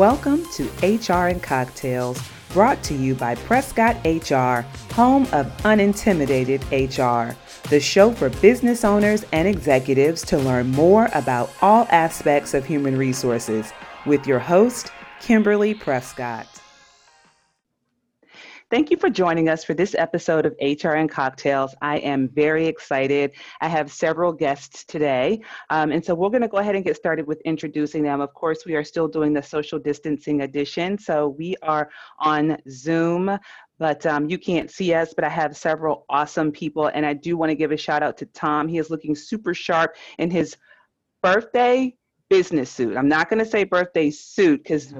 Welcome to HR and Cocktails, brought to you by Prescott HR, home of unintimidated HR, the show for business owners and executives to learn more about all aspects of human resources, with your host, Kimberly Prescott. Thank you for joining us for this episode of HR and Cocktails. I am very excited. I have several guests today. Um, and so we're going to go ahead and get started with introducing them. Of course, we are still doing the social distancing edition. So we are on Zoom, but um, you can't see us, but I have several awesome people. And I do want to give a shout out to Tom. He is looking super sharp in his birthday business suit. I'm not going to say birthday suit because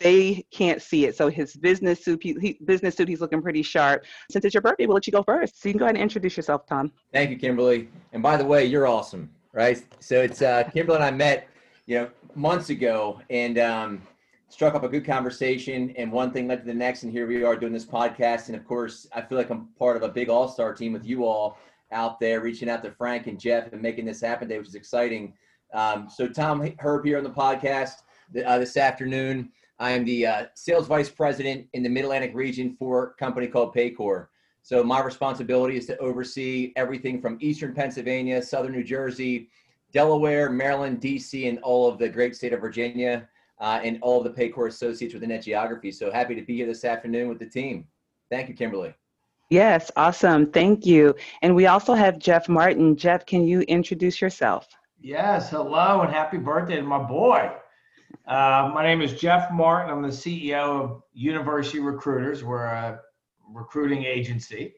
they can't see it. So his business suit, he, business suit, he's looking pretty sharp. Since it's your birthday, we'll let you go first. So you can go ahead and introduce yourself, Tom. Thank you, Kimberly. And by the way, you're awesome, right? So it's uh, Kimberly and I met, you know, months ago, and um, struck up a good conversation. And one thing led to the next, and here we are doing this podcast. And of course, I feel like I'm part of a big all-star team with you all out there, reaching out to Frank and Jeff and making this happen today, which is exciting. Um, so Tom Herb here on the podcast uh, this afternoon. I am the uh, sales vice president in the Mid Atlantic region for a company called Paycor. So my responsibility is to oversee everything from Eastern Pennsylvania, Southern New Jersey, Delaware, Maryland, DC, and all of the great state of Virginia, uh, and all of the Paycor associates within that geography. So happy to be here this afternoon with the team. Thank you, Kimberly. Yes, awesome. Thank you. And we also have Jeff Martin. Jeff, can you introduce yourself? Yes, hello, and happy birthday to my boy. Uh, my name is Jeff Martin. I'm the CEO of University Recruiters. We're a recruiting agency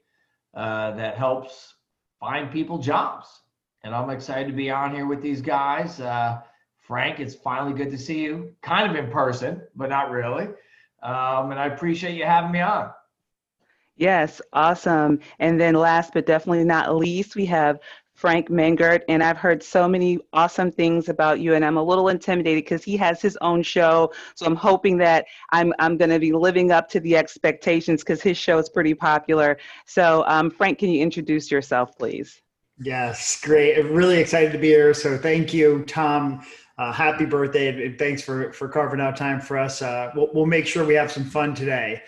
uh, that helps find people jobs. And I'm excited to be on here with these guys. Uh, Frank, it's finally good to see you, kind of in person, but not really. Um, and I appreciate you having me on. Yes, awesome. And then last but definitely not least, we have Frank Mengert, and I've heard so many awesome things about you, and I'm a little intimidated because he has his own show. So I'm hoping that I'm I'm going to be living up to the expectations because his show is pretty popular. So um, Frank, can you introduce yourself, please? Yes, great. I'm really excited to be here. So thank you, Tom. Uh, happy birthday, and thanks for for carving out time for us. Uh, we'll, we'll make sure we have some fun today.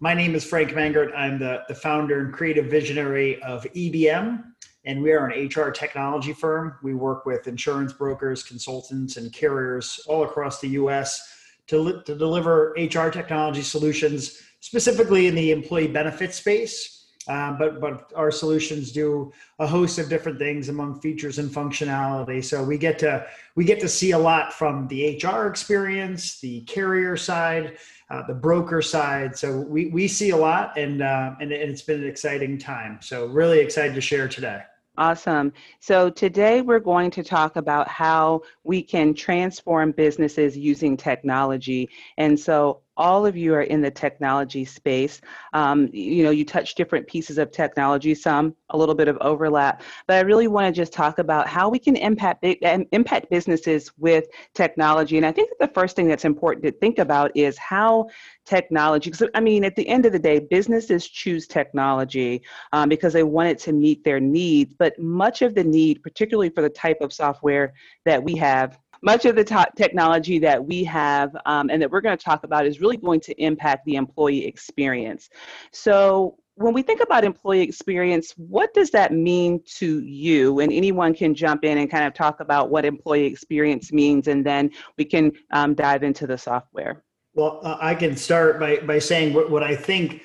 My name is Frank Mengert I'm the, the founder and creative visionary of EBM, and we are an HR technology firm. We work with insurance brokers, consultants, and carriers all across the US to, to deliver HR technology solutions, specifically in the employee benefit space. Uh, but but our solutions do a host of different things among features and functionality. So we get to we get to see a lot from the HR experience, the carrier side, uh, the broker side. So we we see a lot, and uh, and it's been an exciting time. So really excited to share today. Awesome. So today we're going to talk about how we can transform businesses using technology. And so all of you are in the technology space. Um, you know, you touch different pieces of technology, some a little bit of overlap, but I really want to just talk about how we can impact impact businesses with technology. And I think that the first thing that's important to think about is how technology. Because I mean, at the end of the day, businesses choose technology um, because they want it to meet their needs. But much of the need, particularly for the type of software that we have, much of the technology that we have um, and that we're going to talk about is really going to impact the employee experience. So when we think about employee experience, what does that mean to you? And anyone can jump in and kind of talk about what employee experience means, and then we can um, dive into the software. Well, uh, I can start by, by saying what, what I think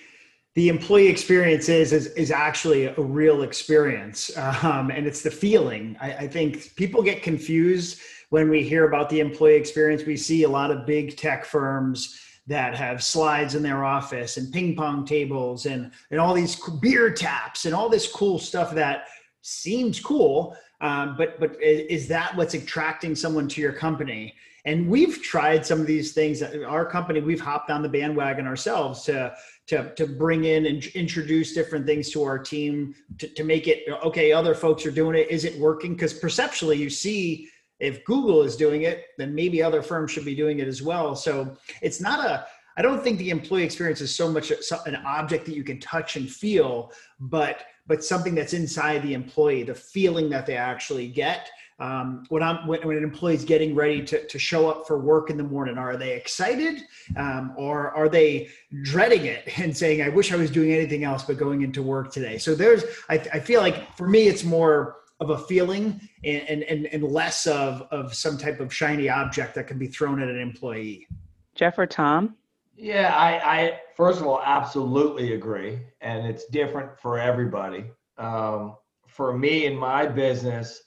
the employee experience is, is, is actually a real experience. Um, and it's the feeling. I, I think people get confused when we hear about the employee experience, we see a lot of big tech firms that have slides in their office and ping pong tables and, and all these beer taps and all this cool stuff that seems cool. Um, but but is that what's attracting someone to your company? And we've tried some of these things. Our company, we've hopped on the bandwagon ourselves to to to bring in and introduce different things to our team to, to make it okay. Other folks are doing it. Is it working? Because perceptually, you see if Google is doing it, then maybe other firms should be doing it as well. So it's not a, I don't think the employee experience is so much an object that you can touch and feel, but but something that's inside the employee, the feeling that they actually get um, when I'm when, when an employee's getting ready to, to show up for work in the morning? Are they excited, um, or are they dreading it and saying, "I wish I was doing anything else but going into work today"? So there's, I, I feel like for me, it's more of a feeling and, and and less of of some type of shiny object that can be thrown at an employee. Jeff or Tom? Yeah, I, I first of all absolutely agree, and it's different for everybody. Um, for me in my business,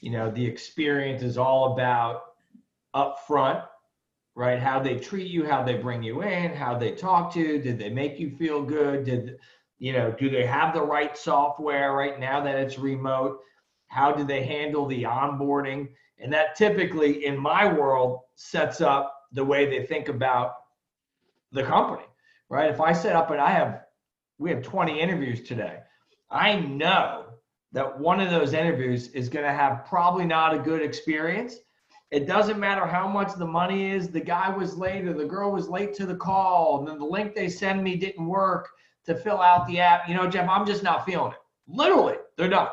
you know, the experience is all about upfront, right? How they treat you, how they bring you in, how they talk to you. Did they make you feel good? Did you know? Do they have the right software right now that it's remote? How do they handle the onboarding? And that typically, in my world, sets up the way they think about the company, right? If I set up and I have, we have 20 interviews today, I know that one of those interviews is going to have probably not a good experience. It doesn't matter how much the money is. The guy was late or the girl was late to the call, and then the link they send me didn't work to fill out the app. You know, Jeff, I'm just not feeling it. Literally, they're done.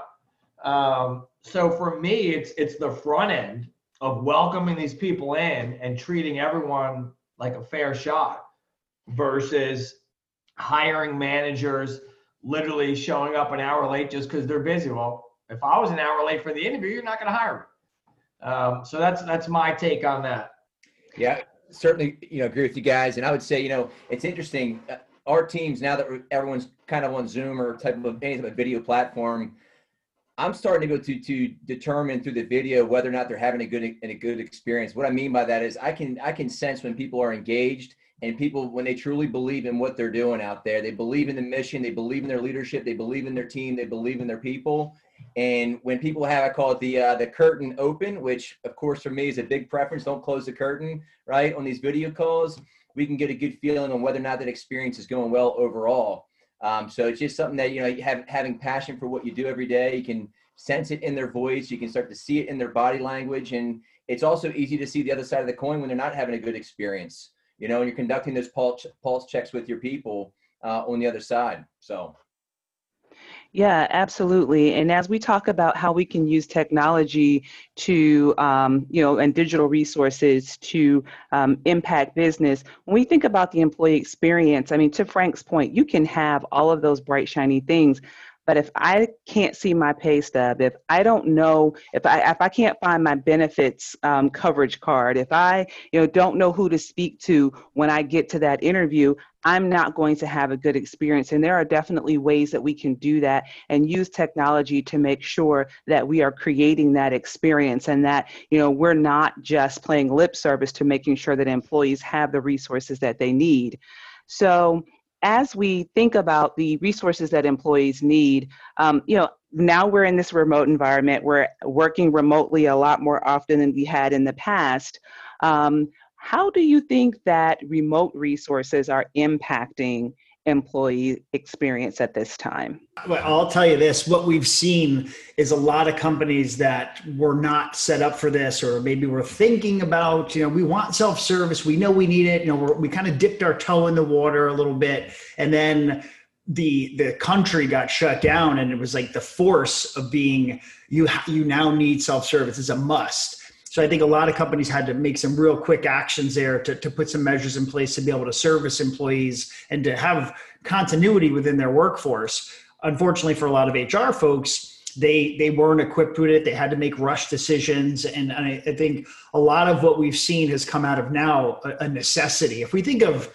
Um, so for me, it's it's the front end of welcoming these people in and treating everyone like a fair shot versus hiring managers literally showing up an hour late just because they're busy. Well, if I was an hour late for the interview, you're not going to hire me. Um, so that's that's my take on that. Yeah, certainly, you know, agree with you guys. And I would say, you know, it's interesting. Uh, our teams now that everyone's kind of on Zoom or type of any type of video platform, I'm starting to go to to determine through the video whether or not they're having a good a good experience. What I mean by that is I can I can sense when people are engaged and people when they truly believe in what they're doing out there. They believe in the mission. They believe in their leadership. They believe in their team. They believe in their people. And when people have i call it the uh, the curtain open which of course for me is a big preference. Don't close the curtain right on these video calls. We can get a good feeling on whether or not that experience is going well overall um, so it's just something that you know have, having passion for what you do every day you can sense it in their voice you can start to see it in their body language and it's also easy to see the other side of the coin when they're not having a good experience you know, and you're conducting those pulse, pulse checks with your people uh, on the other side. So. Yeah, absolutely. And as we talk about how we can use technology to, um, you know, and digital resources to um, impact business, when we think about the employee experience, I mean, to Frank's point, you can have all of those bright, shiny things, but if I can't see my pay stub, if I don't know, if I if I can't find my benefits um, coverage card, if I you know don't know who to speak to when I get to that interview, I'm not going to have a good experience. And there are definitely ways that we can do that and use technology to make sure that we are creating that experience and that, you know, we're not just playing lip service to making sure that employees have the resources that they need. So as we think about the resources that employees need, um, you know, now we're in this remote environment. We're working remotely a lot more often than we had in the past. Um, how do you think that remote resources are impacting employee experience at this time? Well, I'll tell you this what we've seen is a lot of companies that were not set up for this, or maybe we're thinking about, you know, we want self service, we know we need it, you know, we kind of dipped our toe in the water a little bit, and then the the country got shut down and it was like the force of being you you now need self service is a must so I think a lot of companies had to make some real quick actions there to, to put some measures in place to be able to service employees and to have continuity within their workforce. Unfortunately, for a lot of HR folks, they they weren't equipped with it. They had to make rush decisions, and, and I, I, think a lot of what we've seen has come out of now a, a necessity. If we think of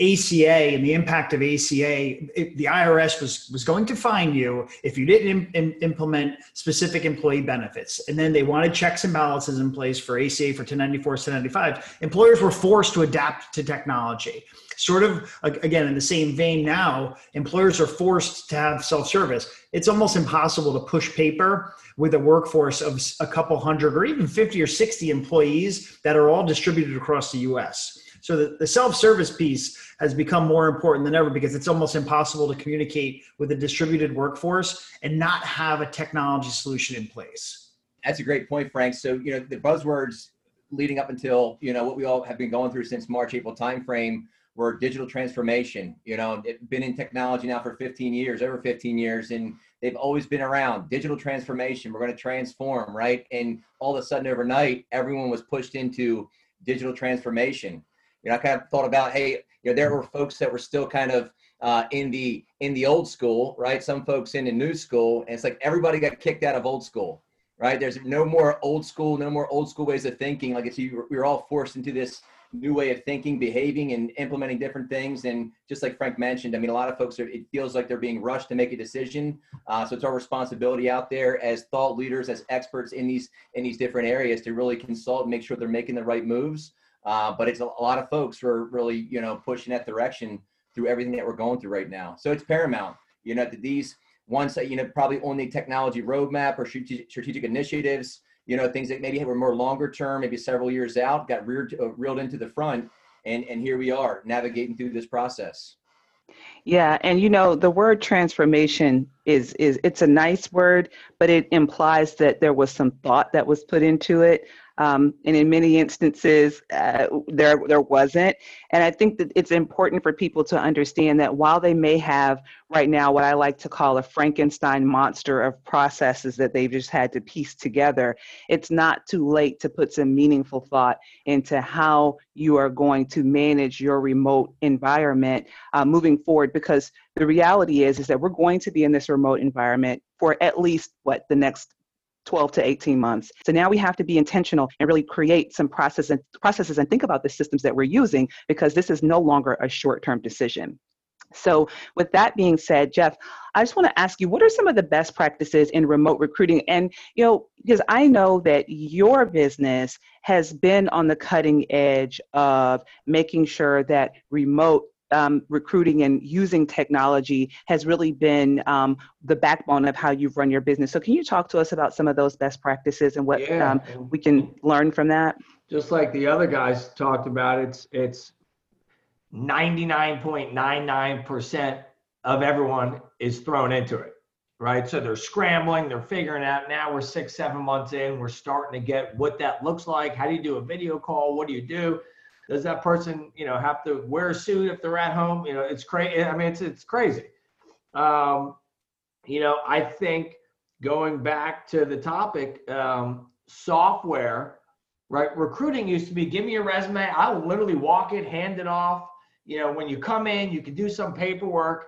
ACA and the impact of ACA, it, the IRS was was going to fine you if you didn't Im, Im, implement specific employee benefits. And then they wanted checks and balances in place for ACA for 1094, 1095. Employers were forced to adapt to technology. Sort of again in the same vein now, employers are forced to have self-service. It's almost impossible to push paper with a workforce of a couple hundred or even 50 or 60 employees that are all distributed across the US. So the, the self-service piece has become more important than ever because it's almost impossible to communicate with a distributed workforce and not have a technology solution in place. That's a great point, Frank. So, you know, the buzzwords leading up until, you know, what we all have been going through since March, April timeframe were digital transformation. You know, it, been in technology now for 15 years, over 15 years, and they've always been around. Digital transformation, we're going to transform, right? And all of a sudden, overnight, everyone was pushed into digital transformation. You know, I kind of thought about, hey, you know, there were folks that were still kind of uh, in the in the old school, right? Some folks in the new school, and it's like everybody got kicked out of old school, right? There's no more old school, no more old school ways of thinking. Like it's you, we were all forced into this new way of thinking, behaving, and implementing different things. And just like Frank mentioned, I mean, a lot of folks are. It feels like they're being rushed to make a decision. Uh, so it's our responsibility out there as thought leaders, as experts in these in these different areas, to really consult and make sure they're making the right moves. Uh, but it's a, a lot of folks who are really, you know, pushing that direction through everything that we're going through right now. So it's paramount, you know, that these ones that, you know, probably on the technology roadmap or strategic, strategic initiatives, you know, things that maybe were more longer term, maybe several years out, got reared, uh, reeled into the front. And, and here we are navigating through this process. Yeah, and you know the word transformation is is it's a nice word, but it implies that there was some thought that was put into it. Um, and in many instances, uh, there there wasn't. And I think that it's important for people to understand that while they may have right now what I like to call a Frankenstein monster of processes that they've just had to piece together, it's not too late to put some meaningful thought into how you are going to manage your remote environment uh, moving forward. Because the reality is is that we're going to be in this remote environment for at least what the next 12 to 18 months. So now we have to be intentional and really create some process and processes and think about the systems that we're using because this is no longer a short-term decision. So, with that being said, Jeff, I just want to ask you what are some of the best practices in remote recruiting? And, you know, because I know that your business has been on the cutting edge of making sure that remote um, recruiting and using technology has really been um, the backbone of how you've run your business. So, can you talk to us about some of those best practices and what yeah. um, we can learn from that? Just like the other guys talked about, it's it's 99.99% of everyone is thrown into it, right? So they're scrambling, they're figuring out. Now we're six, seven months in, we're starting to get what that looks like. How do you do a video call? What do you do? Does that person you know have to wear a suit if they're at home? You know it's crazy i mean it's it's crazy. Um, you know i think going back to the topic um, software right recruiting used to be give me your resume i'll literally walk it hand it off. You know when you come in you can do some paperwork.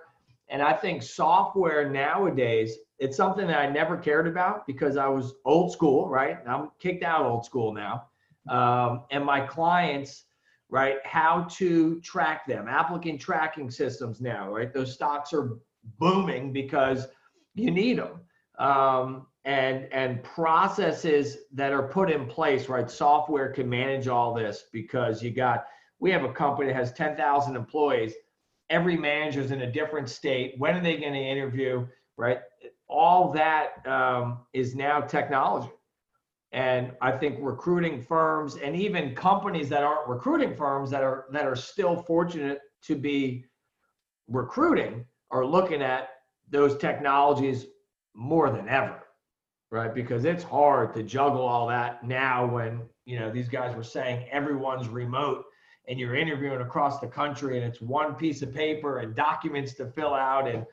And i think software nowadays it's something that i never cared about because i was old school right? I'm kicked out old school now. Um, and my clients right? How to track them, applicant tracking systems now, right? Those stocks are booming because you need them. Um, and and processes that are put in place, right? Software can manage all this because you got we have a company that has 10,000 employees. Every manager is in a different state. When are they going to interview? Right? All that um, is now technology. And I think recruiting firms and even companies that aren't recruiting firms that are that are still fortunate to be recruiting are looking at those technologies more than ever. Right? Because it's hard to juggle all that now when, you know, these guys were saying everyone's remote and you're interviewing across the country and it's one piece of paper and documents to fill out and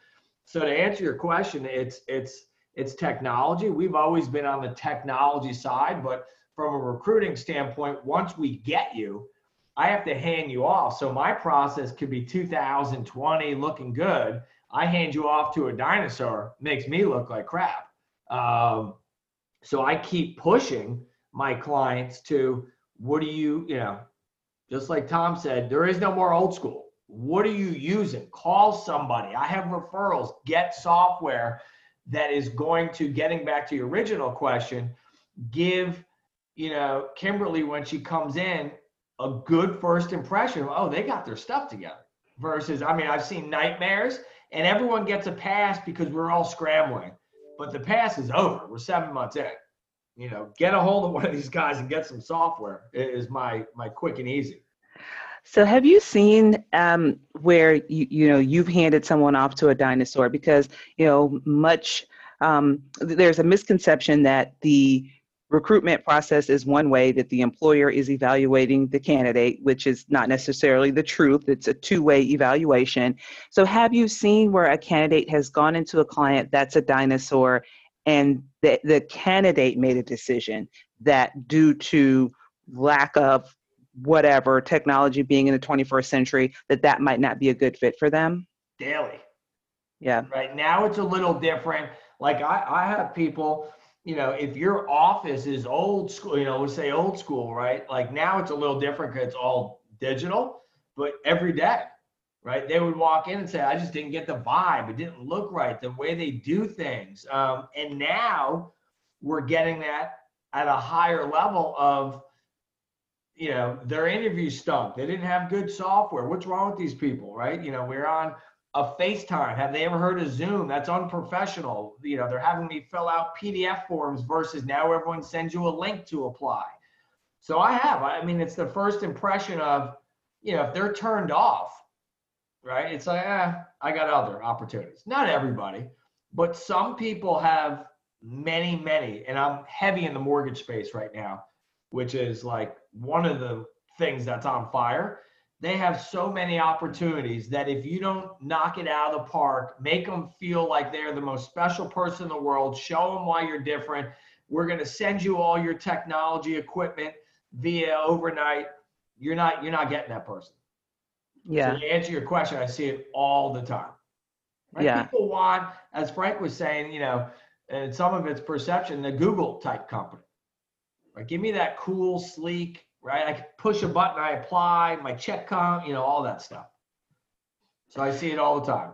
so to answer your question it's it's it's technology. We've always been on the technology side, but from a recruiting standpoint, once we get you, I have to hand you off. So my process could be 2020 looking good. I hand you off to a dinosaur, makes me look like crap. Um, so I keep pushing my clients to what do you, you know, just like Tom said, there is no more old school. What are you using? Call somebody. I have referrals, get software that is going to getting back to your original question give you know kimberly when she comes in a good first impression oh they got their stuff together versus i mean i've seen nightmares and everyone gets a pass because we're all scrambling but the pass is over. We're seven months in. You know get a hold of one of these guys and get some software is my my quick and easy so have you seen um, where you you know you've handed someone off to a dinosaur because you know much um, there's a misconception that the recruitment process is one way that the employer is evaluating the candidate, which is not necessarily the truth. It's a two way evaluation. So, have you seen where a candidate has gone into a client that's a dinosaur and the, the candidate made a decision that, due to lack of whatever technology being in the 21st century, that that might not be a good fit for them? Daily. Yeah. Right now, it's a little different. Like I, I have people you know, if your office is old school, you know, let's say old school, right? Like now it's a little different because it's all digital, but every day, right? They would walk in and say, I just didn't get the vibe. It didn't look right, the way they do things. Um, and now we're getting that at a higher level of, you know, their interview stunk. They didn't have good software. What's wrong with these people, right? You know, we're on a FaceTime. Have they ever heard of Zoom? That's unprofessional. You know, they're having me fill out PDF forms versus now everyone sends you a link to apply. So I have. I mean, it's the first impression of, you know, if they're turned off, right? It's like, eh, I got other opportunities. Not everybody, but some people have many, many, and I'm heavy in the mortgage space right now, which is like one of the things that's on fire they have so many opportunities that if you don't knock it out of the park, make them feel like they're the most special person in the world, show them why you're different. We're going to send you all your technology equipment via overnight. You're not you're not getting that person. Yeah. So to answer your question, I see it all the time. Right? Yeah. People want, as Frank was saying, you know, and some of it's perception, the Google type company. Right? Give me that cool, sleek, right? I push a button, I apply, my check come, you know, all that stuff. So I see it all the time.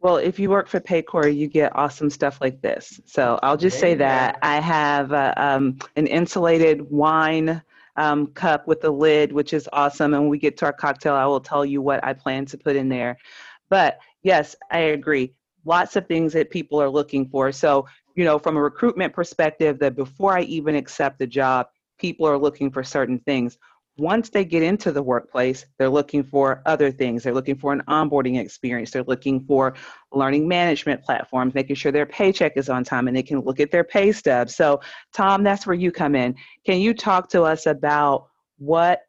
Well, if you work for Paycor, you get awesome stuff like this. So I'll just say that I have uh, um, an insulated wine um, cup with a lid, which is awesome. And when we get to our cocktail, I will tell you what I plan to put in there. But yes, I agree. Lots of things that people are looking for. So, you know, from a recruitment perspective, that before I even accept the job, people are looking for certain things. Once they get into the workplace, they're looking for other things. They're looking for an onboarding experience. They're looking for learning management platforms, making sure their paycheck is on time and they can look at their pay stub. So, Tom, that's where you come in. Can you talk to us about what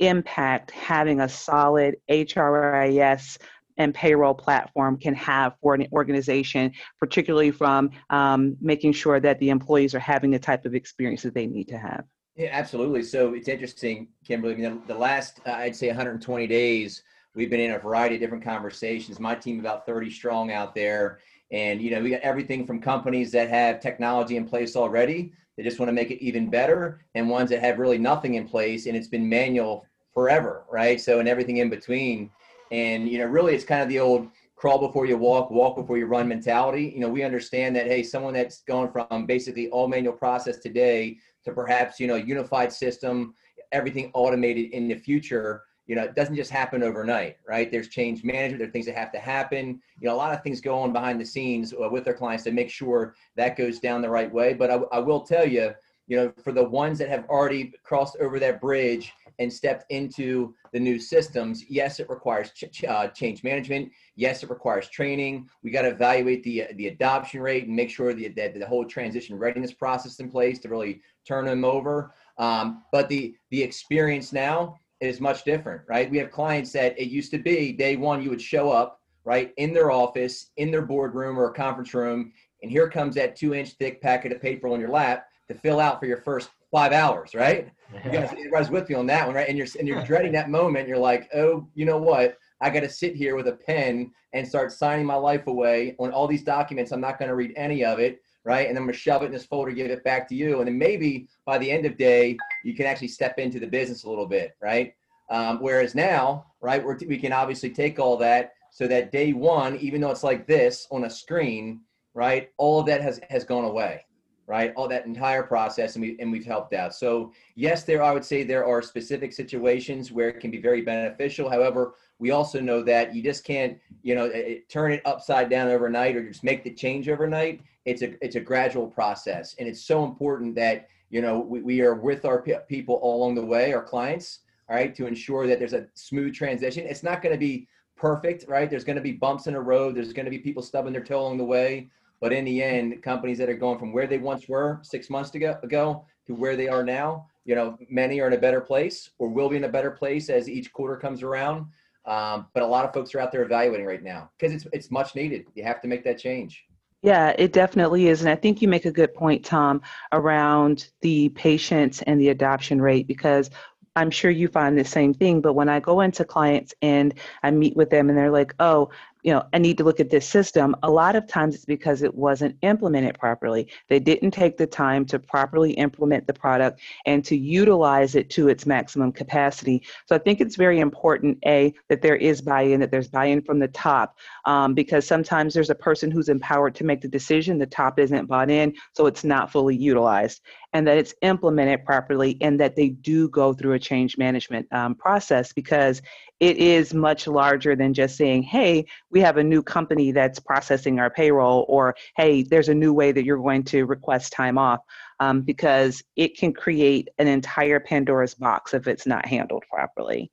impact having a solid HRIS and payroll platform can have for an organization, particularly from um, making sure that the employees are having the type of experience that they need to have? Yeah, absolutely. So it's interesting, Kimberly. Mean, the last, uh, I'd say 120 days, we've been in a variety of different conversations. My team about 30 strong out there. And, you know, we got everything from companies that have technology in place already. They just want to make it even better and ones that have really nothing in place and it's been manual forever, right? So, and everything in between. And, you know, really it's kind of the old crawl before you walk, walk before you run mentality. You know, we understand that, hey, someone that's going from basically all manual process today to perhaps you know unified system everything automated in the future you know it doesn't just happen overnight right? There's change management there are things that have to happen. You know a lot of things go on behind the scenes uh, with our clients to make sure that goes down the right way. But I, I will tell you you know for the ones that have already crossed over that bridge and stepped into the new systems yes it requires ch- uh, change management yes it requires training we got to evaluate the the adoption rate and make sure that, that the whole transition readiness process in place to really turn them over. Um, but the the experience now is much different, right? We have clients that it used to be day one you would show up right in their office, in their boardroom or a conference room, and here comes that two inch thick packet of paper on your lap to fill out for your first five hours, right? You guys, everybody's with me on that one, right? And you're and you're dreading that moment. You're like, oh, you know what? I got to sit here with a pen and start signing my life away on all these documents. I'm not going to read any of it right? And I'm gonna shove it in this folder, give it back to you, and then maybe by the end of day, you can actually step into the business a little bit, right? Um, whereas now, right, we we can obviously take all that so that day one, even though it's like this on a screen, right, all of that has has gone away, right? All that entire process, and we and we've helped out. So yes, there I would say there are specific situations where it can be very beneficial. However, we also know that you just can't, you know, it, turn it upside down overnight or just make the change overnight it's a it's a gradual process and it's so important that you know we, we are with our people all along the way our clients all right to ensure that there's a smooth transition it's not going to be perfect right there's going to be bumps in the road there's going to be people stubbing their toe along the way But in the end, companies that are going from where they once were six months ago, ago to where they are now, you know, many are in a better place or will be in a better place as each quarter comes around. Um, but a lot of folks are out there evaluating right now because it's it's much needed. You have to make that change. Yeah, it definitely is. And I think you make a good point, Tom, around the patience and the adoption rate because I'm sure you find the same thing. But when I go into clients and I meet with them and they're like, oh, you know, I need to look at this system, a lot of times it's because it wasn't implemented properly. They didn't take the time to properly implement the product and to utilize it to its maximum capacity. So I think it's very important, A, that there is buy in, that there's buy in from the top, um, because sometimes there's a person who's empowered to make the decision, the top isn't bought in, so it's not fully utilized, and that it's implemented properly, and that they do go through a change management um, process because it is much larger than just saying, hey, we have a new company that's processing our payroll, or hey, there's a new way that you're going to request time off, um, because it can create an entire Pandora's box if it's not handled properly.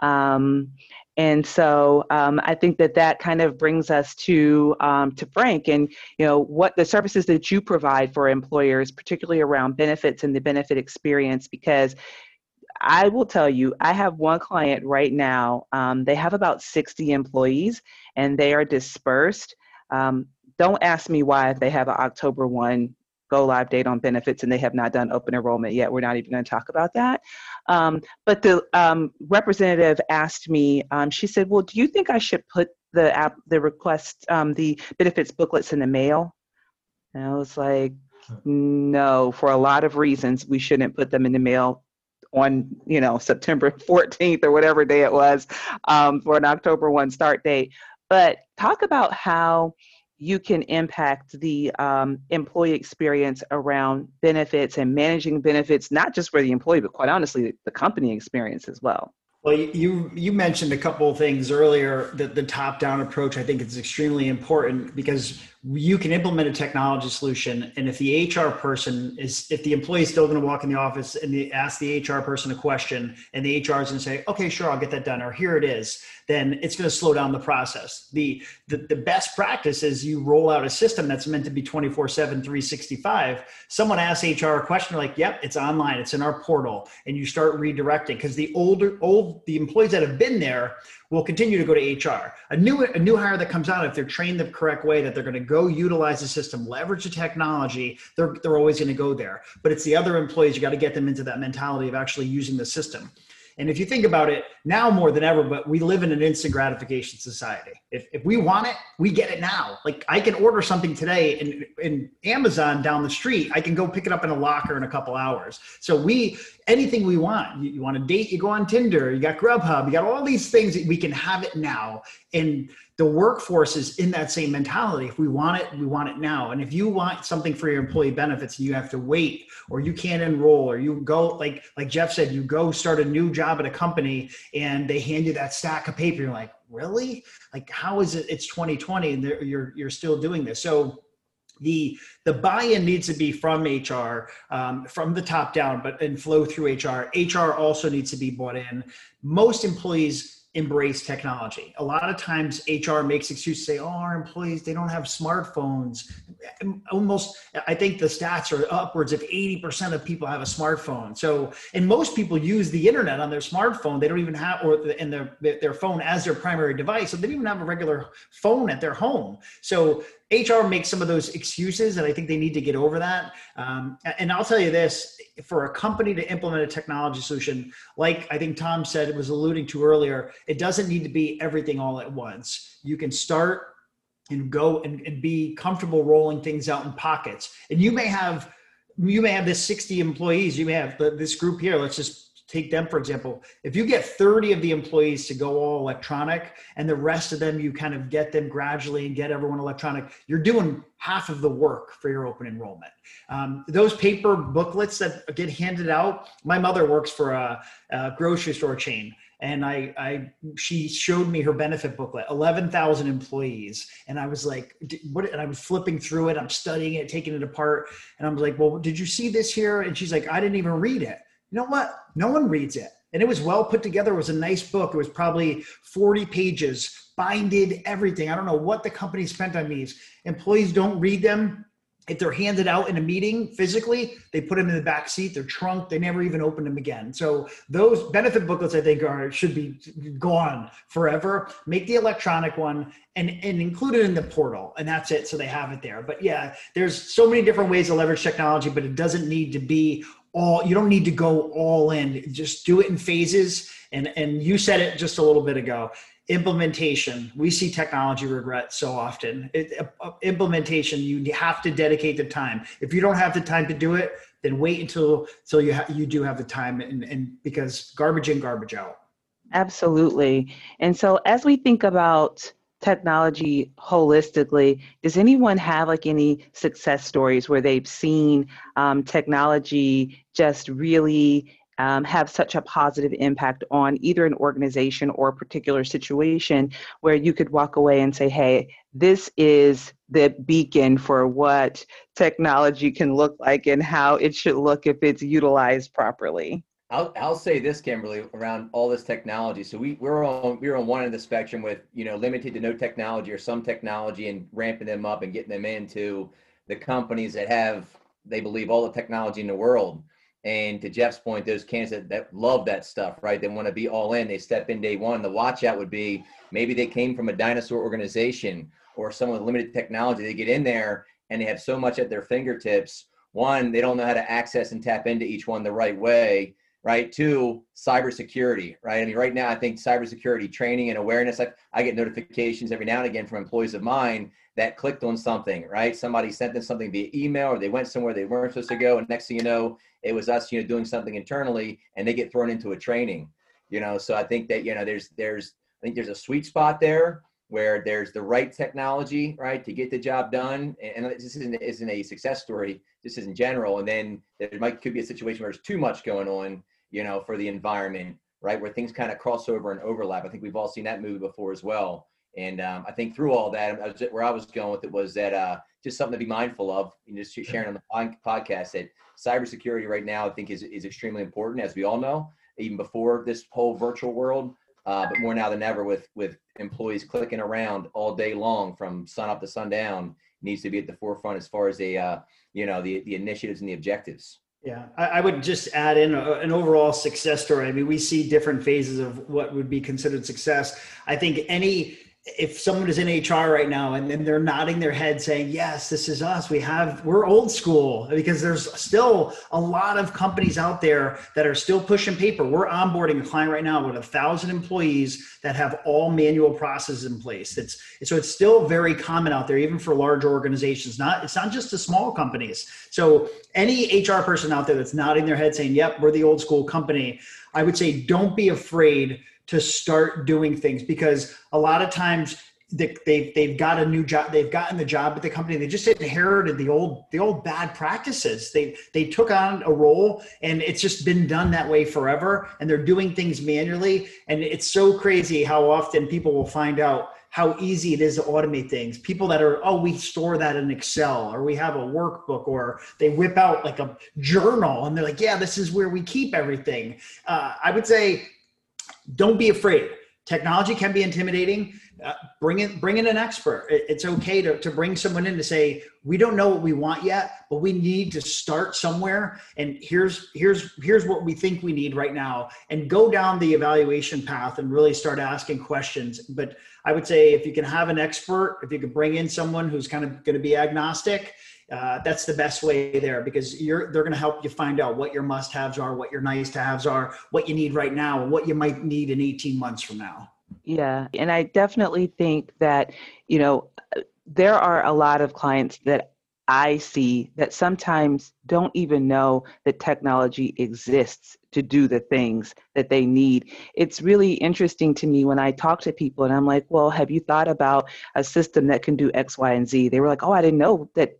Um, and so um, I think that that kind of brings us to um, to Frank and you know what the services that you provide for employers, particularly around benefits and the benefit experience, because I will tell you, I have one client right now. Um, they have about 60 employees and they are dispersed. Um, don't ask me why if they have an October 1 go live date on benefits and they have not done open enrollment yet. We're not even going to talk about that. Um, but the um, representative asked me, um, she said, Well, do you think I should put the app, the request, um, the benefits booklets in the mail? And I was like, no, for a lot of reasons, we shouldn't put them in the mail on you know September 14th or whatever day it was um, for an October 1 start date. But talk about how you can impact the um, employee experience around benefits and managing benefits, not just for the employee, but quite honestly, the company experience as well. Well, you you mentioned a couple of things earlier. That the top down approach, I think, is extremely important because you can implement a technology solution and if the hr person is if the employee is still going to walk in the office and ask the hr person a question and the hr is going to say okay sure i'll get that done or here it is then it's going to slow down the process. The, the the best practice is you roll out a system that's meant to be 24 7 365 someone asks hr a question like yep it's online it's in our portal and you start redirecting because the older old the employees that have been there will continue to go to HR. A new a new hire that comes out, if they're trained the correct way, that they're going to go utilize the system, leverage the technology, they're they're always going to go there. But it's the other employees you got to get them into that mentality of actually using the system. And if you think about it, now more than ever, but we live in an instant gratification society. If, if we want it, we get it now. Like I can order something today in, in Amazon down the street. I can go pick it up in a locker in a couple hours. So we, anything we want, you, you want to date, you go on Tinder, you got Grubhub, you got all these things that we can have it now. And the workforce is in that same mentality. If we want it, we want it now. And if you want something for your employee benefits and you have to wait or you can't enroll or you go like like Jeff said, you go start a new job at a company and they hand you that stack of paper, you're like, really? Like how is it it's 2020 and you're you're still doing this? So the the buy-in needs to be from HR, um, from the top down, but and flow through HR. HR also needs to be bought in. Most employees embrace technology. A lot of times HR makes excuses say, oh, our employees, they don't have smartphones. Almost, I think the stats are upwards of 80% of people have a smartphone. So, and most people use the internet on their smartphone. They don't even have, or in their, their phone as their primary device. So they don't even have a regular phone at their home. So HR makes some of those excuses, and I think they need to get over that. Um, and I'll tell you this for a company to implement a technology solution, like I think Tom said, it was alluding to earlier, it doesn't need to be everything all at once. You can start and go and, and be comfortable rolling things out in pockets. And you may have you may have this 60 employees you may have this group here let's just take them for example if you get 30 of the employees to go all electronic and the rest of them you kind of get them gradually and get everyone electronic you're doing half of the work for your open enrollment um, those paper booklets that get handed out my mother works for a, a grocery store chain and I, I, she showed me her benefit booklet, 11,000 employees. And I was like, what, and I was flipping through it. I'm studying it, taking it apart. And I'm like, well, did you see this here? And she's like, I didn't even read it You know what? No one reads it. And it was well put together. It was a nice book. It was probably 40 pages, binded, everything. I don't know what the company spent on these. Employees don't read them if they're handed out in a meeting physically, they put them in the back seat, they're trunk, they never even open them again. So those benefit booklets, I think, are should be gone forever. Make the electronic one and, and include it in the portal, and that's it. So they have it there. But yeah, there's so many different ways to leverage technology, but it doesn't need to be all you don't need to go all in. Just do it in phases. And and you said it just a little bit ago. Implementation. We see technology regret so often. It, uh, implementation you have to dedicate the time. If you don't have the time to do it then wait until until you ha- you do have the time and, and because garbage in garbage out. Absolutely. And so as we think about technology holistically does anyone have like any success stories where they've seen um, technology just really um, have such a positive impact on either an organization or a particular situation where you could walk away and say, hey, this is the beacon for what technology can look like and how it should look if it's utilized properly? I'll, I'll say this, Kimberly, around all this technology. So we, we're on we're on one end of the spectrum with you know limited to no technology or some technology and ramping them up and getting them into the companies that have they believe all the technology in the world and to Jeff's point, those candidates that, that love that stuff, right? They want to be all in. They step in day one. The watch out would be maybe they came from a dinosaur organization or someone with limited technology. They get in there and they have so much at their fingertips. One, they don't know how to access and tap into each one the right way, right? To cybersecurity, right? I mean, right now, I think cybersecurity training and awareness. I, I get notifications every now and again from employees of mine that clicked on something, right? Somebody sent them something via email or they went somewhere they weren't supposed to go. And next thing you know, it was us, you know, doing something internally and they get thrown into a training, you know? So I think that, you know, there's, there's, I think there's a sweet spot there where there's the right technology, right, to get the job done. And this isn't, isn't a success story. This is in general. And then there might could be a situation where there's too much going on, you know, for the environment, right, where things kind of cross over and overlap. I think we've all seen that movie before as well. And um, I think through all that, I was, where I was going with it was that uh, just something to be mindful of. Know, just sharing on the podcast that cybersecurity right now, I think, is is extremely important, as we all know, even before this whole virtual world, uh, but more now than ever with with employees clicking around all day long from sun up to sundown needs to be at the forefront as far as the uh, you know the the initiatives and the objectives. Yeah, I, would just add in a, an overall success story. I mean, we see different phases of what would be considered success. I think any if someone is in HR right now and then they're nodding their head saying, yes, this is us. We have, we're old school because there's still a lot of companies out there that are still pushing paper. We're onboarding a client right now with a thousand employees that have all manual processes in place. It's, so it's still very common out there, even for large organizations. Not, it's not just the small companies. So any HR person out there that's nodding their head saying, yep, we're the old school company. I would say, don't be afraid to start doing things because a lot of times they, they've they've got a new job they've gotten the job at the company they just inherited the old the old bad practices. They they took on a role and it's just been done that way forever and they're doing things manually. And it's so crazy how often people will find out how easy it is to automate things. People that are oh we store that in excel or we have a workbook or they whip out like a journal and they're like yeah this is where we keep everything. Uh, i would say don't be afraid. Technology can be intimidating. Uh, bring in bring in an expert. It, it's okay to, to bring someone in to say we don't know what we want yet, but we need to start somewhere. And here's here's here's what we think we need right now. And go down the evaluation path and really start asking questions. But I would say if you can have an expert, if you can bring in someone who's kind of going to be agnostic, uh, that's the best way there because you're they're going to help you find out what your must-haves are, what your nice-to-haves are, what you need right now, and what you might need in 18 months from now. Yeah, and I definitely think that you know there are a lot of clients that I see that sometimes don't even know that technology exists to do the things that they need. It's really interesting to me when I talk to people and I'm like, well, have you thought about a system that can do X, Y, and Z? They were like, oh, I didn't know that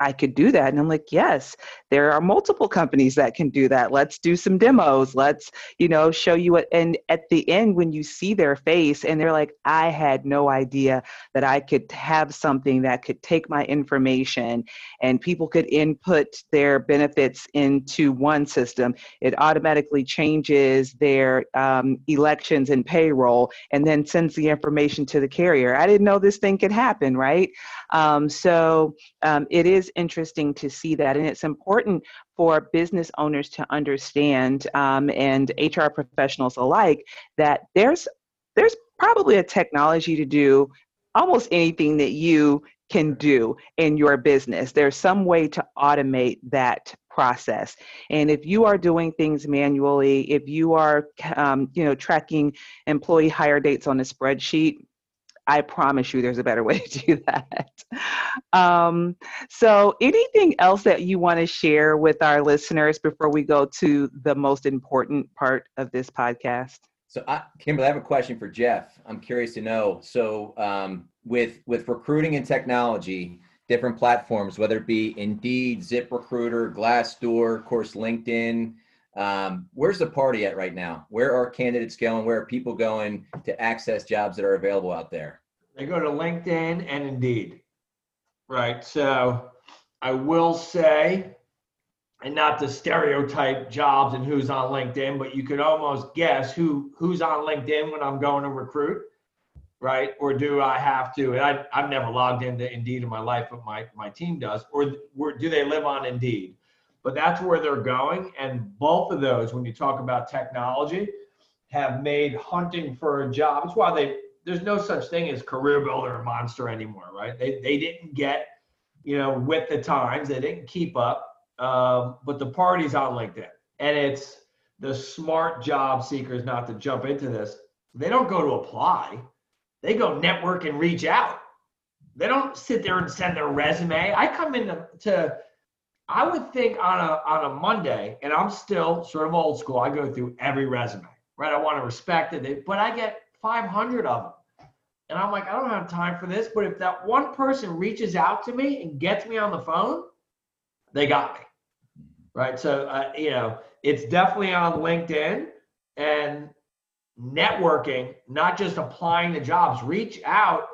I could do that. And I'm like, yes, there are multiple companies that can do that. Let's do some demos. Let's, you know, show you what. And at the end, when you see their face and they're like, I had no idea that I could have something that could take my information and people could input their benefits into one system, it automatically changes their um, elections and payroll and then sends the information to the carrier. I didn't know this thing could happen, right? Um, so um, it is interesting to see that, and it's important for business owners to understand um, and HR professionals alike that there's there's probably a technology to do almost anything that you can do in your business. There's some way to automate that process. And if you are doing things manually, if you are, um, you know, tracking employee hire dates on a spreadsheet, I promise you there's a better way to do that. Um, so, anything else that you want to share with our listeners before we go to the most important part of this podcast? So, I, Kimberly, I have a question for Jeff. I'm curious to know. So, um, with with recruiting and technology, different platforms, whether it be Indeed, ZipRecruiter, Glassdoor, of course, LinkedIn. Um, where's the party at right now? Where are candidates going? Where are people going to access jobs that are available out there? They go to LinkedIn and Indeed. Right. So I will say, and not to stereotype jobs and who's on LinkedIn, but you could almost guess who who's on LinkedIn when I'm going to recruit, right? Or do I have to? And I, I've never logged into Indeed in my life, but my my team does. Or, or do they live on Indeed? But that's where they're going. And both of those, when you talk about technology, have made hunting for a job. That's why they there's no such thing as career builder or monster anymore, right? They they didn't get, you know, with the times. They didn't keep up. Um, but the party's on LinkedIn, and it's the smart job seekers not to jump into this. They don't go to apply. They go network and reach out. They don't sit there and send their resume. I come in to, to I would think on a on a Monday, and I'm still sort of old school. I go through every resume, right? I want to respect it, but I get 500 of them, and I'm like, I don't have time for this. But if that one person reaches out to me and gets me on the phone, they got me, right? So uh, you know, it's definitely on LinkedIn and networking, not just applying the jobs. Reach out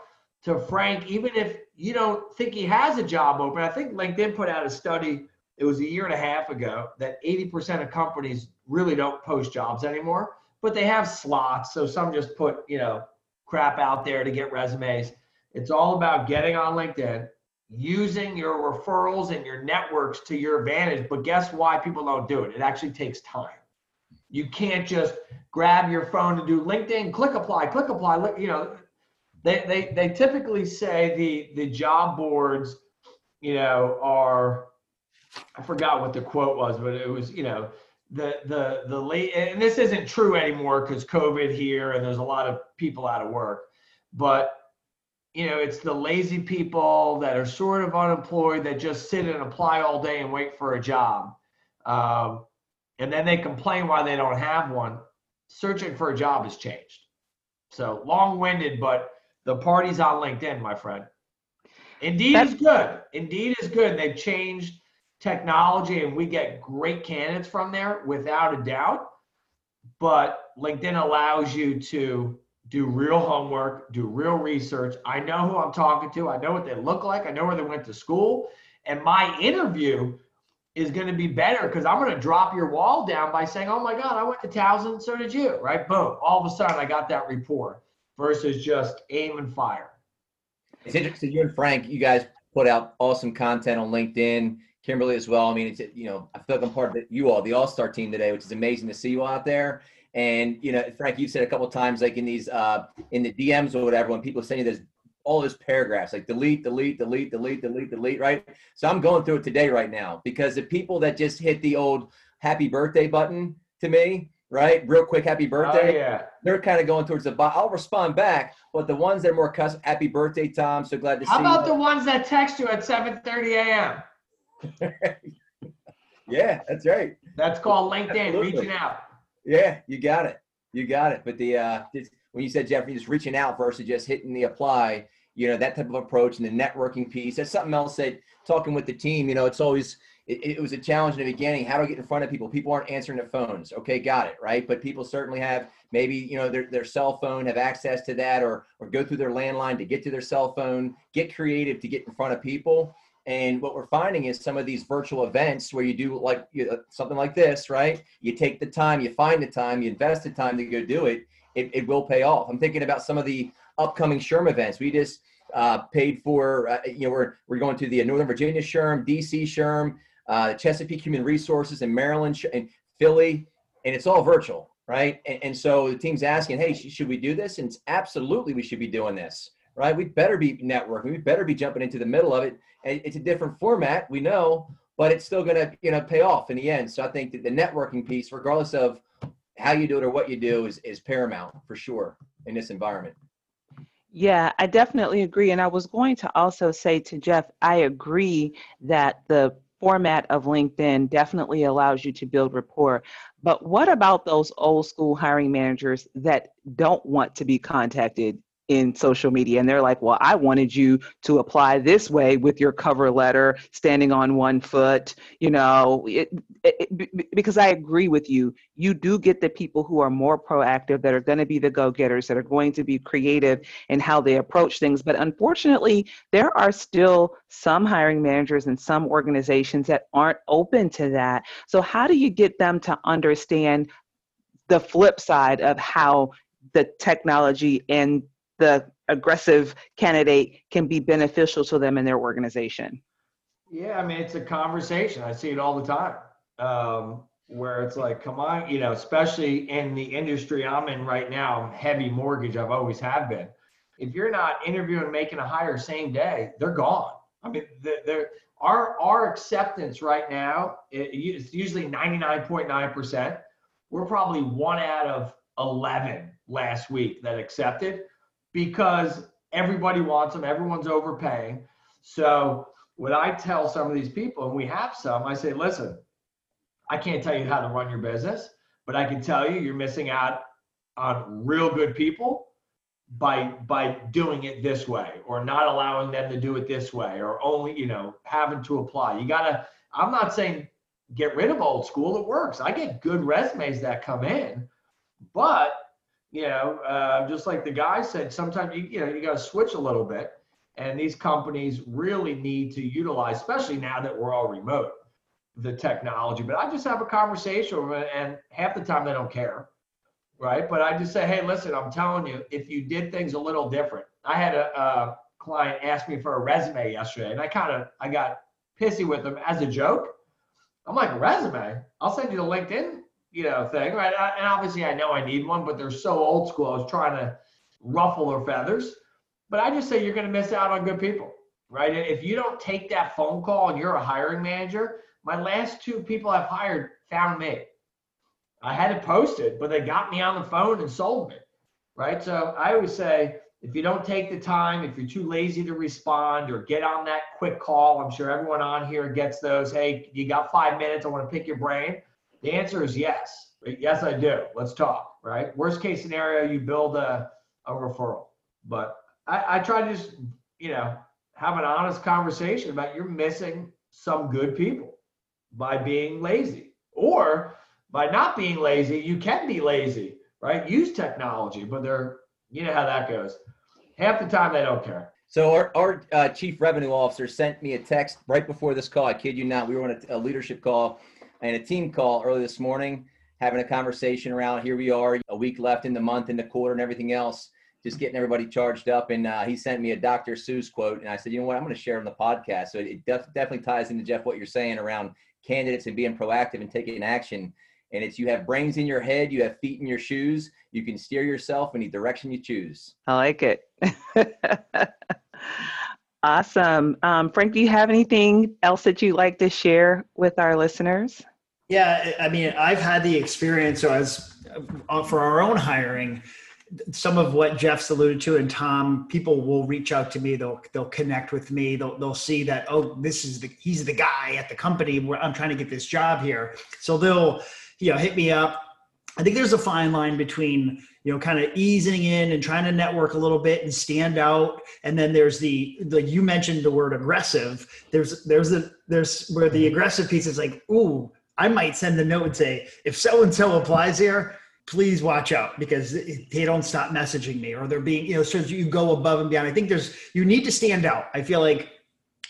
to Frank, even if you don't think he has a job open. I think LinkedIn put out a study, it was a year and a half ago, that 80% of companies really don't post jobs anymore, but they have slots. So some just put, you know, crap out there to get resumes. It's all about getting on LinkedIn, using your referrals and your networks to your advantage. But guess why people don't do it? It actually takes time. You can't just grab your phone and do LinkedIn, click apply, click apply. You know, they, they, they typically say the, the job boards, you know, are, I forgot what the quote was, but it was, you know, the, the, the late, and this isn't true anymore because COVID here and there's a lot of people out of work, but you know, it's the lazy people that are sort of unemployed that just sit and apply all day and wait for a job. Um, and then they complain why they don't have one. Searching for a job has changed. So long winded, but the party's on LinkedIn, my friend. Indeed That's- is good. Indeed is good. They've changed technology and we get great candidates from there without a doubt. But LinkedIn allows you to do real homework, do real research. I know who I'm talking to. I know what they look like. I know where they went to school. And my interview is going to be better because I'm going to drop your wall down by saying, oh my God, I went to Towson, so did you, right? Boom. All of a sudden, I got that rapport versus just aim and fire. It's interesting. You and Frank, you guys put out awesome content on LinkedIn. Kimberly as well. I mean, it's you know, I feel like I'm part of you all, the All Star team today, which is amazing to see you out there. And you know, Frank, you've said a couple times, like in these uh, in the DMs or whatever, when people send you this all this paragraphs, like delete, delete, delete, delete, delete, delete, right? So I'm going through it today right now because the people that just hit the old happy birthday button to me, right? Real quick, happy birthday. Oh, yeah. They're kind of going towards the bottom. I'll respond back, but the ones that are more custom, happy birthday, Tom. So glad to How see How about you. the ones that text you at 7:30 a.m.? yeah, that's right. That's called LinkedIn Absolutely. reaching out. Yeah, you got it. You got it. But the uh, when you said Jeffrey, just reaching out versus just hitting the apply, you know, that type of approach and the networking piece. That's something else that talking with the team, you know, it's always, it, it, was a challenge in the beginning. How do I get in front of people? People aren't answering their phones. Okay, got it, right? But people certainly have maybe you know their, their cell phone, have access to that, or or go through their landline to get to their cell phone. Get creative to get in front of people. And what we're finding is some of these virtual events where you do like you know, something like this, right? You take the time, you find the time, you invest the time to go do it. It, it will pay off. I'm thinking about some of the upcoming SHRM events. We just uh, paid for, uh, you know, we're, we're going to the Northern Virginia SHRM, DC SHRM, uh, Chesapeake Human Resources in Maryland and Philly, and it's all virtual, right? And, and so the team's asking, hey, sh- should we do this? And absolutely, we should be doing this, right? We better be networking. We better be jumping into the middle of it. And it's a different format, we know, but it's still going to, you know, pay off in the end. So I think that the networking piece, regardless of how you do it or what you do, is is paramount for sure in this environment. Yeah, I definitely agree. And I was going to also say to Jeff, I agree that the format of LinkedIn definitely allows you to build rapport. But what about those old school hiring managers that don't want to be contacted in social media and they're like well i wanted you to apply this way with your cover letter standing on one foot you know it, it, because i agree with you. You do get the people who are more proactive that are going to be the go-getters that are going to be creative in how they approach things but unfortunately there are still some hiring managers and some organizations that aren't open to that. So how do you get them to understand the flip side of how the technology and the aggressive candidate can be beneficial to them in their organization? Yeah, I mean, it's a conversation. I see it all the time um, where it's like, come on, you know, especially in the industry I'm in right now, heavy mortgage, I've always have been. If you're not interviewing, making a hire same day, they're gone. I mean, they're, our, our acceptance right now, it's usually 99.9%. We're probably one out of 11 last week that accepted because everybody wants them, everyone's overpaying. So when I tell some of these people, and we have some, I say, listen, I can't tell you how to run your business, but I can tell you you're missing out on real good people by by doing it this way or not allowing them to do it this way or only you know having to apply you gotta i'm not saying get rid of old school it works i get good resumes that come in but you know, uh, just like the guy said, sometimes you, you know, you got to switch a little bit. And these companies really need to utilize, especially now that we're all remote, the technology. But I just have a conversation and half the time they don't care, right? But I just say, hey, listen, I'm telling you, if you did things a little different. I had a, a client ask me for a resume yesterday, and I kind of I got pissy with them as a joke. I'm like, resume? I'll send you the LinkedIn you know, thing, right? And obviously, I know I need one, but they're so old school. I was trying to ruffle their feathers, but I just say you're going to miss out on good people, right? If you don't take that phone call and you're a hiring manager, my last two people I've hired found me. I had it posted, but they got me on the phone and sold me, right? So I always say, if you don't take the time, if you're too lazy to respond or get on that quick call, I'm sure everyone on here gets those. Hey, you got five minutes? I want to pick your brain the answer is yes. Yes, I do. Let's talk, right? Worst case scenario, you build a, a referral. But I, I try to just, you know, have an honest conversation about you're missing some good people by being lazy. Or by not being lazy, you can be lazy, right? Use technology, but they're, you know how that goes. Half the time they don't care. So our, our uh, chief revenue officer sent me a text right before this call. I kid you not. We were on a, a leadership call and a team call early this morning, having a conversation around here we are, a week left in the month, in the quarter, and everything else, just getting everybody charged up. And uh, he sent me a Dr. Seuss quote, and I said, you know what, I'm going to share on the podcast. So it def- definitely ties into Jeff what you're saying around candidates and being proactive and taking action. And it's you have brains in your head, you have feet in your shoes, you can steer yourself any direction you choose. I like it. awesome. Um, Frank, do you have anything else that you'd like to share with our listeners? Yeah, I mean, I've had the experience as uh, for our own hiring. Some of what Jeff's alluded to, and Tom, people will reach out to me. They'll they'll connect with me. They'll they'll see that oh, this is the he's the guy at the company where I'm trying to get this job here. So they'll you know hit me up I think there's a fine line between you know kind of easing in and trying to network a little bit and stand out, and then there's the like you mentioned the word aggressive. There's there's the there's where the aggressive piece is like, ooh, I might send a note and say if so and so applies here, please watch out because they don't stop messaging me or they're being you know so you go above and beyond. I think there's you need to stand out. I feel like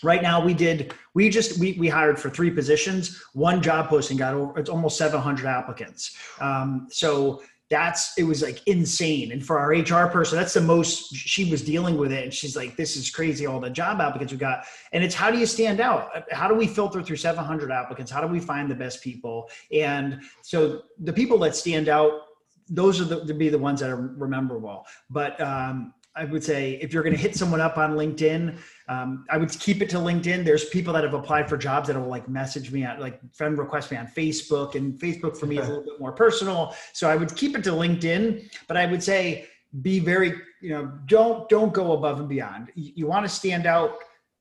right now we did we just we, we hired for three positions one job posting got over it's almost 700 applicants um, so that's it was like insane. And for our hr person that's the most she was dealing with it. And she's like this is crazy all the job applicants we got. And it's how do you stand out? How do we filter through 700 applicants? How do we find the best people? And so the people that stand out those are the to be the ones that are rememberable. But um, I would say if you're going to hit someone up on LinkedIn, um, I would keep it to LinkedIn. There's people that have applied for jobs that will like message me at like friend request me on Facebook, and Facebook for me is a little bit more personal. So I would keep it to LinkedIn, but I would say be very, you know, don't don't go above and beyond. You, you want to stand out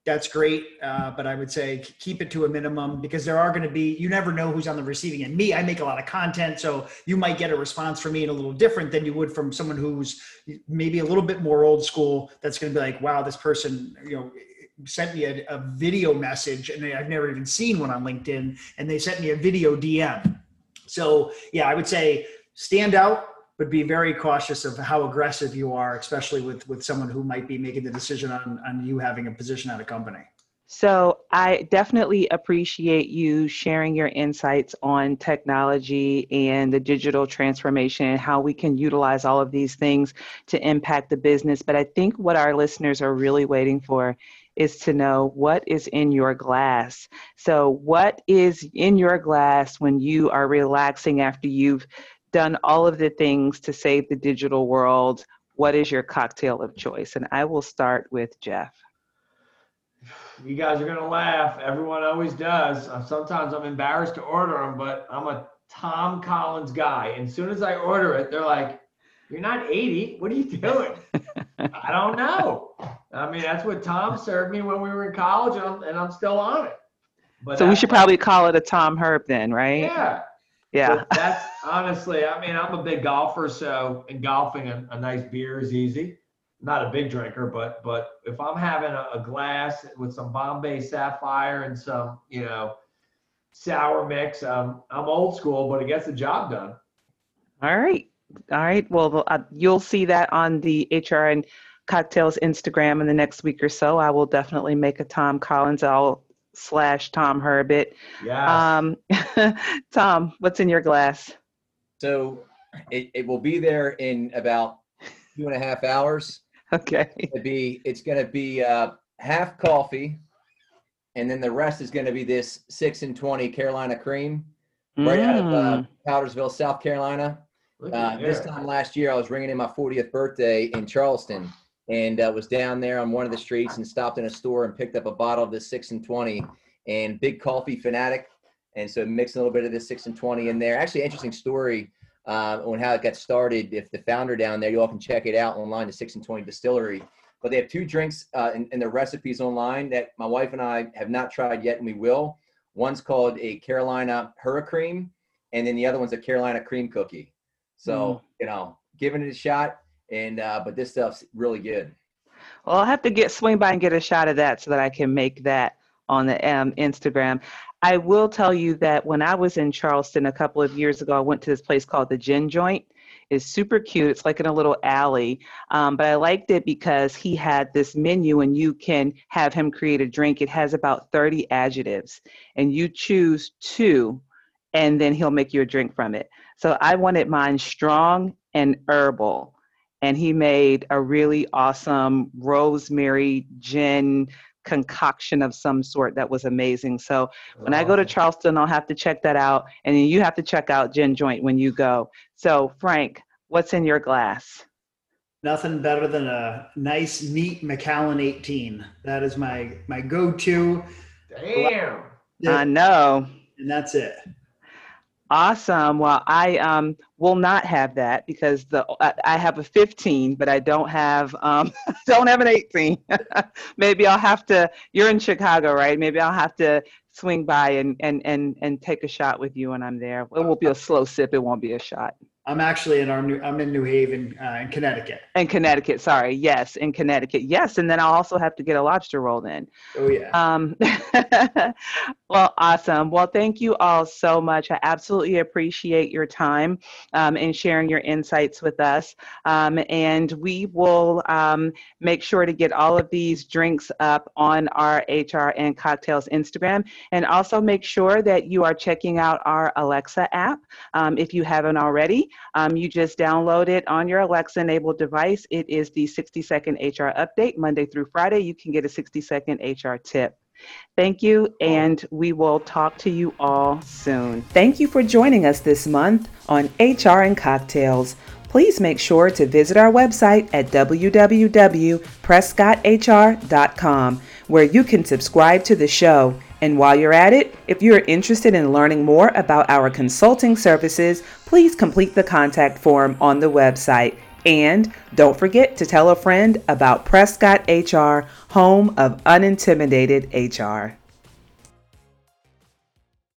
that's great. Uh, but I would say keep it to a minimum because there are going to be, you never know who's on the receiving end. Me, I make a lot of content. So you might get a response from me in a little different than you would from someone who's maybe a little bit more old school. That's going to be like, wow, this person, you know, sent me a, a video message and I've never even seen one on LinkedIn and they sent me a video DM. So yeah, I would say stand out, but be very cautious of how aggressive you are, especially with with someone who might be making the decision on on you having a position at a company. So I definitely appreciate you sharing your insights on technology and the digital transformation and how we can utilize all of these things to impact the business. But I think what our listeners are really waiting for is to know what is in your glass. So, what is in your glass when you are relaxing after you've done all of the things to save the digital world, what is your cocktail of choice? And I will start with Jeff. You guys are gonna laugh. Everyone always does. Sometimes I'm embarrassed to order them, but I'm a Tom Collins guy. And as soon as I order it, they're like, "You're not 80. What are you doing?" I don't know. I mean, that's what Tom served me when we were in college, and I'm, and I'm still on it. But so we should probably call it a Tom Herb then, right? Yeah, yeah. But that's honestly, I mean, I'm a big golfer, so in golfing, a, a, nice beer is easy. Not a big drinker, but but if I'm having a, a glass with some Bombay Sapphire and some, you know, sour mix, um, I'm old school, but it gets the job done. All right, all right. Well, uh, you'll see that on the HR and cocktails Instagram in the next week or so. I will definitely make a Tom Collins. I'll slash Tom Herbert. Yeah. Um, Tom, what's in your glass? So it, it will be there in about two and a half hours. Okay. It'll be it's going to be uh, half coffee, and then the rest is going to be this six and twenty Carolina cream, right mm. out of uh, mm. Powdersville, South Carolina. Uh, this time last year, I was ringing in my 40th birthday in Charleston and uh, was down there on one of the streets and stopped in a store and picked up a bottle of this six and twenty. And big coffee fanatic, and so mixing a little bit of this six and twenty in there. Actually, interesting story uh, on how it got started. If the founder down there, you all can check it out online, the Six and Twenty Distillery. But they have two drinks uh, in, in the recipes online that my wife and I have not tried yet, and we will. One's called a Carolina Hurricane, and then the other one's a Carolina Cream Cookie. So mm. you know, giving it a shot and uh, but this stuff's really good. Well, I'll have to get swing by and get a shot of that so that I can make that on the um, Instagram. I will tell you that when I was in Charleston a couple of years ago, I went to this place called the Gin Joint. It's super cute. It's like in a little alley, um, but I liked it because he had this menu, and you can have him create a drink. It has about 30 adjectives, and you choose two, and then he'll make you a drink from it. So I wanted mine strong and herbal and he made a really awesome rosemary gin concoction of some sort that was amazing. So when I go to Charleston, I'll have to check that out. And you have to check out Gin Joint when you go. So, Frank, what's in your glass? Nothing better than a nice, neat Macallan 18. That is my my go-to. Damn. I know. And that's it. Awesome. Well, I um, will not have that because the I, I have a 15, but I don't have um, don't have an 18. Maybe I'll have to. You're in Chicago, right? Maybe I'll have to swing by and and and and take a shot with you when I'm there. It won't be a slow sip. It won't be a shot. I'm actually in our new, I'm in New Haven, uh, in Connecticut. In Connecticut, sorry. Yes, in Connecticut. Yes, and then I'll also have to get a lobster roll in. Oh yeah. Um, well, awesome. Well, thank you all so much. I absolutely appreciate your time um, and sharing your insights with us. Um, and we will um, make sure to get all of these drinks up on our HR and Cocktails Instagram. And also make sure that you are checking out our Alexa app. Um, if you haven't already, um, you just download it on your Alexa enabled device. It is the 60 second HR update, Monday through Friday. You can get a 60 second HR tip. Thank you, and we will talk to you all soon. Thank you for joining us this month on HR and Cocktails. Please make sure to visit our website at www.prescotthr.com, where you can subscribe to the show. And while you're at it, if you're interested in learning more about our consulting services, please complete the contact form on the website. And don't forget to tell a friend about Prescott HR, home of unintimidated HR.